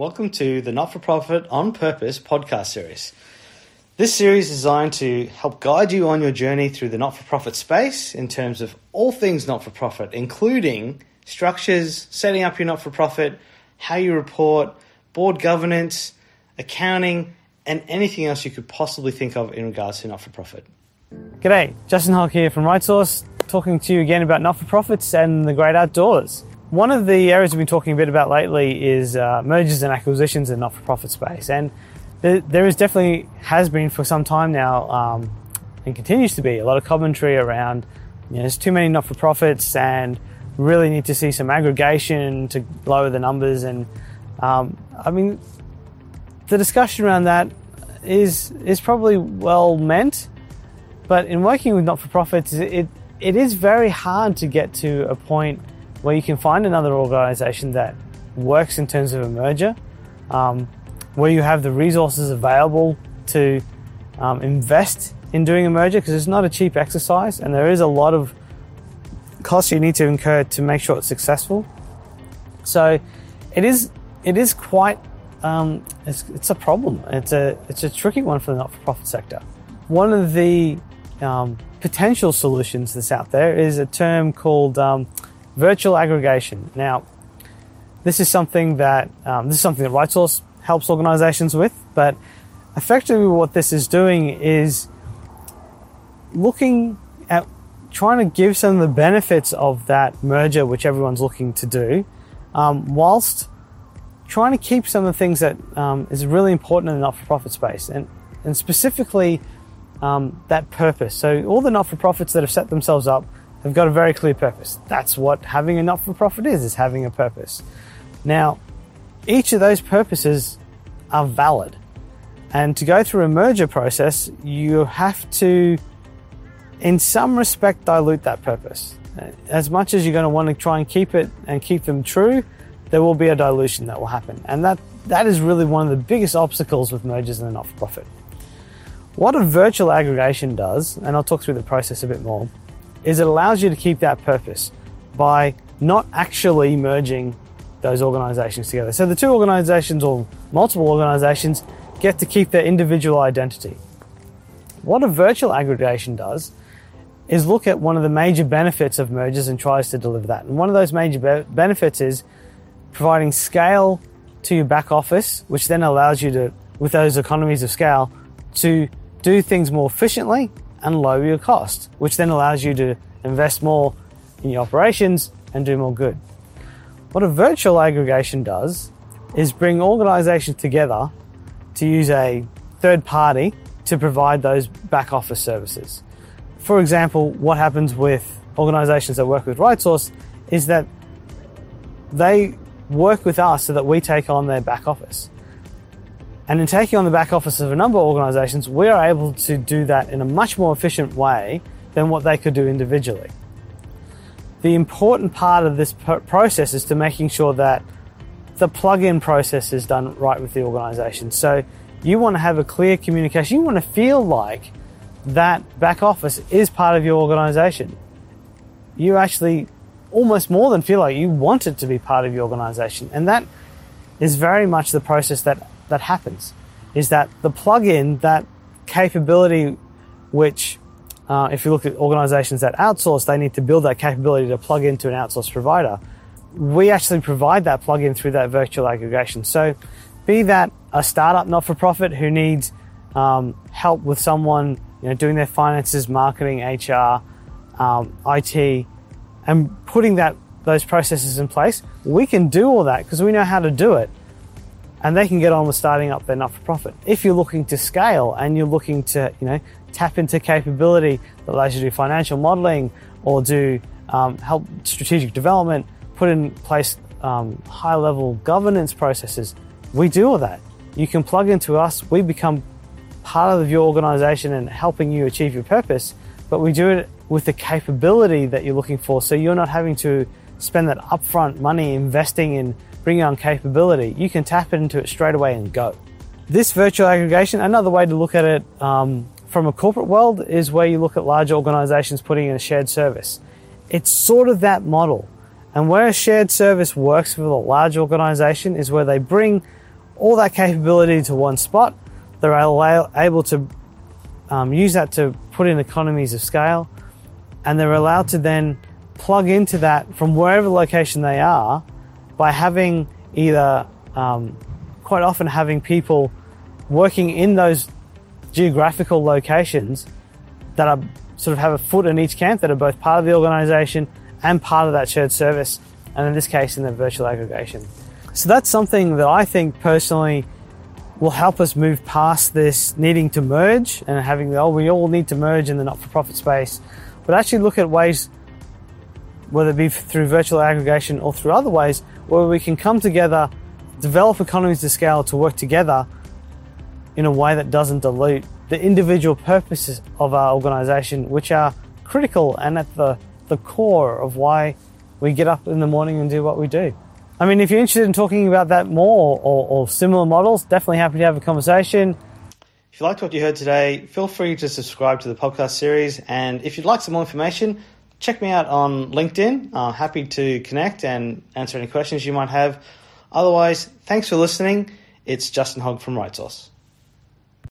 Welcome to the Not for Profit on Purpose podcast series. This series is designed to help guide you on your journey through the not for profit space in terms of all things not for profit, including structures, setting up your not for profit, how you report, board governance, accounting, and anything else you could possibly think of in regards to not for profit. G'day, Justin Hogg here from RightSource, talking to you again about not for profits and the great outdoors. One of the areas we've been talking a bit about lately is uh, mergers and acquisitions in not for profit space. And there, there is definitely, has been for some time now, um, and continues to be, a lot of commentary around you know, there's too many not for profits and really need to see some aggregation to lower the numbers. And um, I mean, the discussion around that is is probably well meant, but in working with not for profits, it it is very hard to get to a point where you can find another organization that works in terms of a merger, um, where you have the resources available to um, invest in doing a merger because it's not a cheap exercise and there is a lot of costs you need to incur to make sure it's successful. So it is it is quite um, it's, it's, a problem. It's a it's a tricky one for the not-for-profit sector. One of the um, potential solutions that's out there is a term called um, virtual aggregation. Now, this is something that um, this is something that RightSource helps organizations with, but effectively what this is doing is looking at trying to give some of the benefits of that merger, which everyone's looking to do, um, whilst trying to keep some of the things that um, is really important in the not-for-profit space, and and specifically um, that purpose. So all the not-for-profits that have set themselves up have got a very clear purpose. That's what having a not for profit is, is having a purpose. Now, each of those purposes are valid. And to go through a merger process, you have to, in some respect, dilute that purpose. As much as you're going to want to try and keep it and keep them true, there will be a dilution that will happen. And that, that is really one of the biggest obstacles with mergers in a not for profit. What a virtual aggregation does, and I'll talk through the process a bit more, is it allows you to keep that purpose by not actually merging those organizations together. So the two organizations or multiple organizations get to keep their individual identity. What a virtual aggregation does is look at one of the major benefits of mergers and tries to deliver that. And one of those major be- benefits is providing scale to your back office, which then allows you to, with those economies of scale, to do things more efficiently and lower your cost, which then allows you to invest more in your operations and do more good. What a virtual aggregation does is bring organizations together to use a third party to provide those back office services. For example, what happens with organizations that work with RightSource is that they work with us so that we take on their back office. And in taking on the back office of a number of organizations, we are able to do that in a much more efficient way than what they could do individually. The important part of this process is to making sure that the plug-in process is done right with the organization. So you want to have a clear communication. You want to feel like that back office is part of your organization. You actually almost more than feel like you want it to be part of your organization. And that is very much the process that that happens is that the plug-in, that capability, which uh, if you look at organizations that outsource, they need to build that capability to plug into an outsourced provider. We actually provide that plug-in through that virtual aggregation. So, be that a startup not-for-profit who needs um, help with someone you know doing their finances, marketing, HR, um, IT, and putting that those processes in place, we can do all that because we know how to do it and they can get on with starting up their not-for-profit. If you're looking to scale and you're looking to, you know, tap into capability that allows you to do financial modeling or do um, help strategic development, put in place um, high-level governance processes, we do all that. You can plug into us. We become part of your organization and helping you achieve your purpose, but we do it with the capability that you're looking for. So you're not having to spend that upfront money investing in bringing on capability, you can tap into it straight away and go. This virtual aggregation, another way to look at it um, from a corporate world is where you look at large organizations putting in a shared service. It's sort of that model. And where a shared service works with a large organization is where they bring all that capability to one spot. They're able to um, use that to put in economies of scale, and they're allowed to then plug into that from wherever location they are by having either um, quite often having people working in those geographical locations that are sort of have a foot in each camp that are both part of the organization and part of that shared service, and in this case, in the virtual aggregation. So that's something that I think personally will help us move past this needing to merge and having the, oh, we all need to merge in the not for profit space, but actually look at ways, whether it be through virtual aggregation or through other ways, where we can come together, develop economies of scale to work together in a way that doesn't dilute the individual purposes of our organization, which are critical and at the, the core of why we get up in the morning and do what we do. I mean, if you're interested in talking about that more or, or similar models, definitely happy to have a conversation. If you liked what you heard today, feel free to subscribe to the podcast series. And if you'd like some more information, check me out on LinkedIn. I'm happy to connect and answer any questions you might have. Otherwise, thanks for listening. It's Justin Hogg from RightSource.